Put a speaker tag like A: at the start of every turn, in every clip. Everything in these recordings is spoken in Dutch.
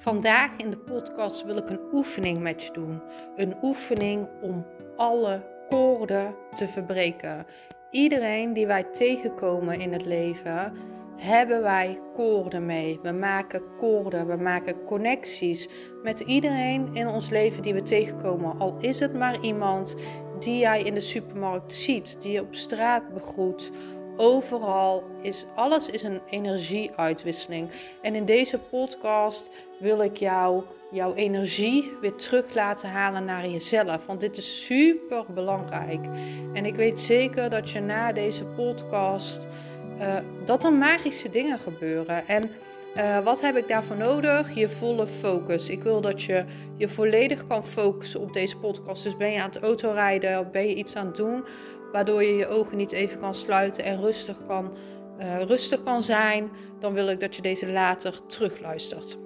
A: Vandaag in de podcast wil ik een oefening met je doen. Een oefening om alle koorden te verbreken. Iedereen die wij tegenkomen in het leven, hebben wij koorden mee. We maken koorden, we maken connecties met iedereen in ons leven die we tegenkomen. Al is het maar iemand die jij in de supermarkt ziet, die je op straat begroet overal is alles is een energieuitwisseling. En in deze podcast wil ik jou jouw energie weer terug laten halen naar jezelf. Want dit is super belangrijk. En ik weet zeker dat je na deze podcast uh, dat er magische dingen gebeuren. En uh, wat heb ik daarvoor nodig? Je volle focus. Ik wil dat je je volledig kan focussen op deze podcast. Dus ben je aan het autorijden of ben je iets aan het doen waardoor je je ogen niet even kan sluiten en rustig kan, uh, rustig kan zijn, dan wil ik dat je deze later terugluistert.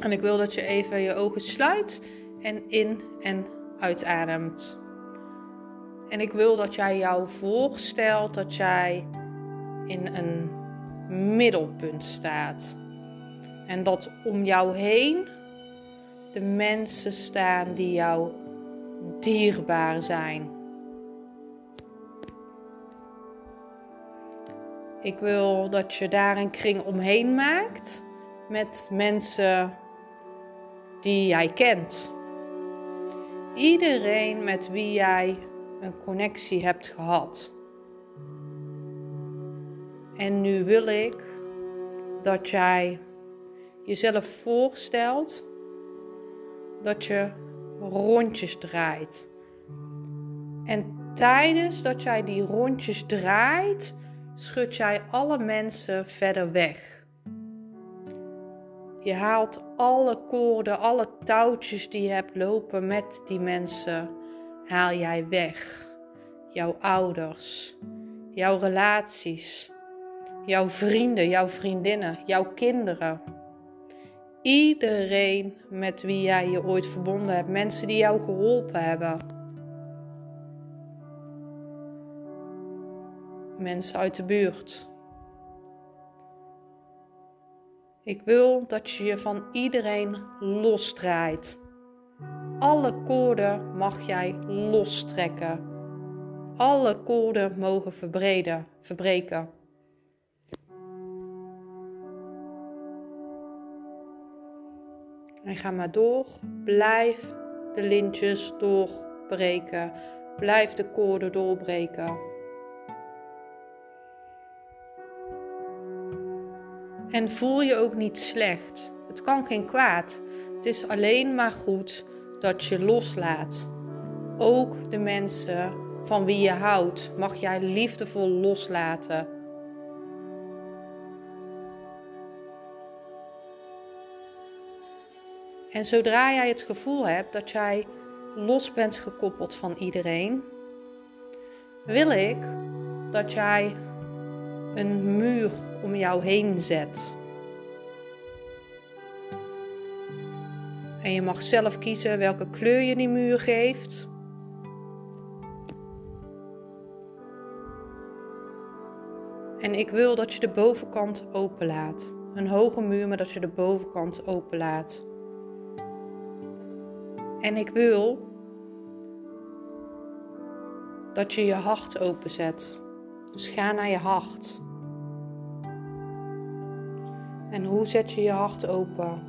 A: En ik wil dat je even je ogen sluit en in en uitademt. En ik wil dat jij jou voorstelt dat jij in een middelpunt staat. En dat om jou heen de mensen staan die jou dierbaar zijn. Ik wil dat je daar een kring omheen maakt met mensen die jij kent. Iedereen met wie jij een connectie hebt gehad. En nu wil ik dat jij jezelf voorstelt dat je rondjes draait. En tijdens dat jij die rondjes draait, schud jij alle mensen verder weg. Je haalt alle koorden, alle touwtjes die je hebt lopen met die mensen, haal jij weg. Jouw ouders, jouw relaties, jouw vrienden, jouw vriendinnen, jouw kinderen. Iedereen met wie jij je ooit verbonden hebt, mensen die jou geholpen hebben. Mensen uit de buurt. Ik wil dat je je van iedereen losdraait. Alle koorden mag jij lostrekken. Alle koorden mogen verbreden, verbreken. En ga maar door. Blijf de lintjes doorbreken. Blijf de koorden doorbreken. En voel je ook niet slecht. Het kan geen kwaad. Het is alleen maar goed dat je loslaat. Ook de mensen van wie je houdt mag jij liefdevol loslaten. En zodra jij het gevoel hebt dat jij los bent gekoppeld van iedereen, wil ik dat jij een muur om jou heen zet. En je mag zelf kiezen welke kleur je die muur geeft. En ik wil dat je de bovenkant openlaat. Een hoge muur, maar dat je de bovenkant openlaat. En ik wil dat je je hart openzet. Dus ga naar je hart. En hoe zet je je hart open?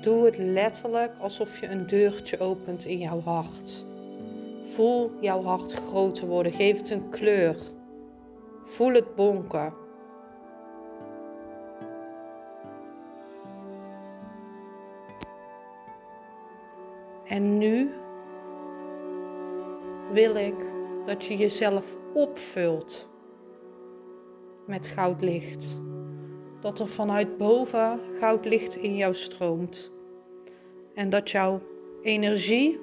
A: Doe het letterlijk alsof je een deurtje opent in jouw hart. Voel jouw hart groter worden. Geef het een kleur. Voel het bonken. En nu wil ik dat je jezelf opvult met goudlicht. Dat er vanuit boven goudlicht in jou stroomt. En dat jouw energie,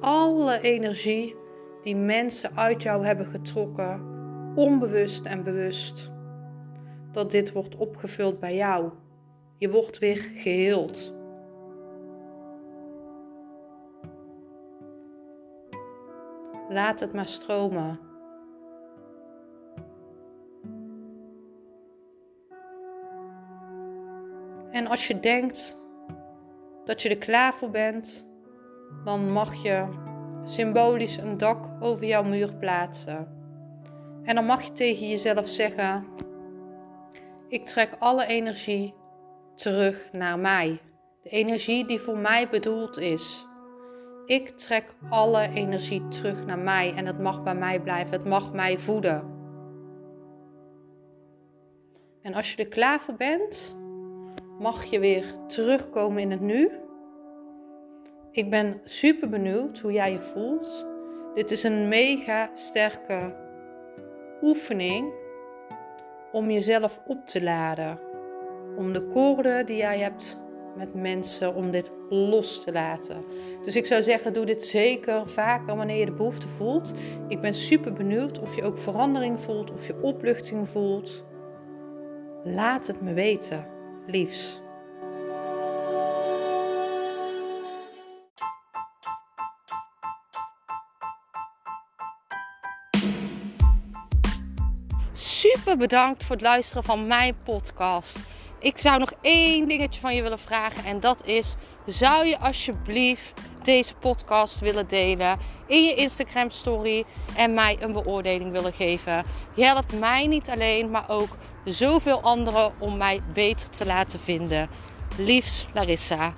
A: alle energie die mensen uit jou hebben getrokken, onbewust en bewust, dat dit wordt opgevuld bij jou. Je wordt weer geheeld. Laat het maar stromen. En als je denkt dat je er klaar voor bent, dan mag je symbolisch een dak over jouw muur plaatsen. En dan mag je tegen jezelf zeggen: Ik trek alle energie terug naar mij. De energie die voor mij bedoeld is. Ik trek alle energie terug naar mij en het mag bij mij blijven. Het mag mij voeden. En als je er klaar voor bent, mag je weer terugkomen in het nu. Ik ben super benieuwd hoe jij je voelt. Dit is een mega sterke oefening om jezelf op te laden. Om de koorden die jij hebt met mensen, om dit los te laten. Dus ik zou zeggen, doe dit zeker vaker wanneer je de behoefte voelt. Ik ben super benieuwd of je ook verandering voelt, of je opluchting voelt. Laat het me weten, liefs. Super bedankt voor het luisteren van mijn podcast. Ik zou nog één dingetje van je willen vragen en dat is: zou je alsjeblieft deze podcast willen delen in je Instagram story en mij een beoordeling willen geven? Je helpt mij niet alleen, maar ook zoveel anderen om mij beter te laten vinden. Liefs Larissa.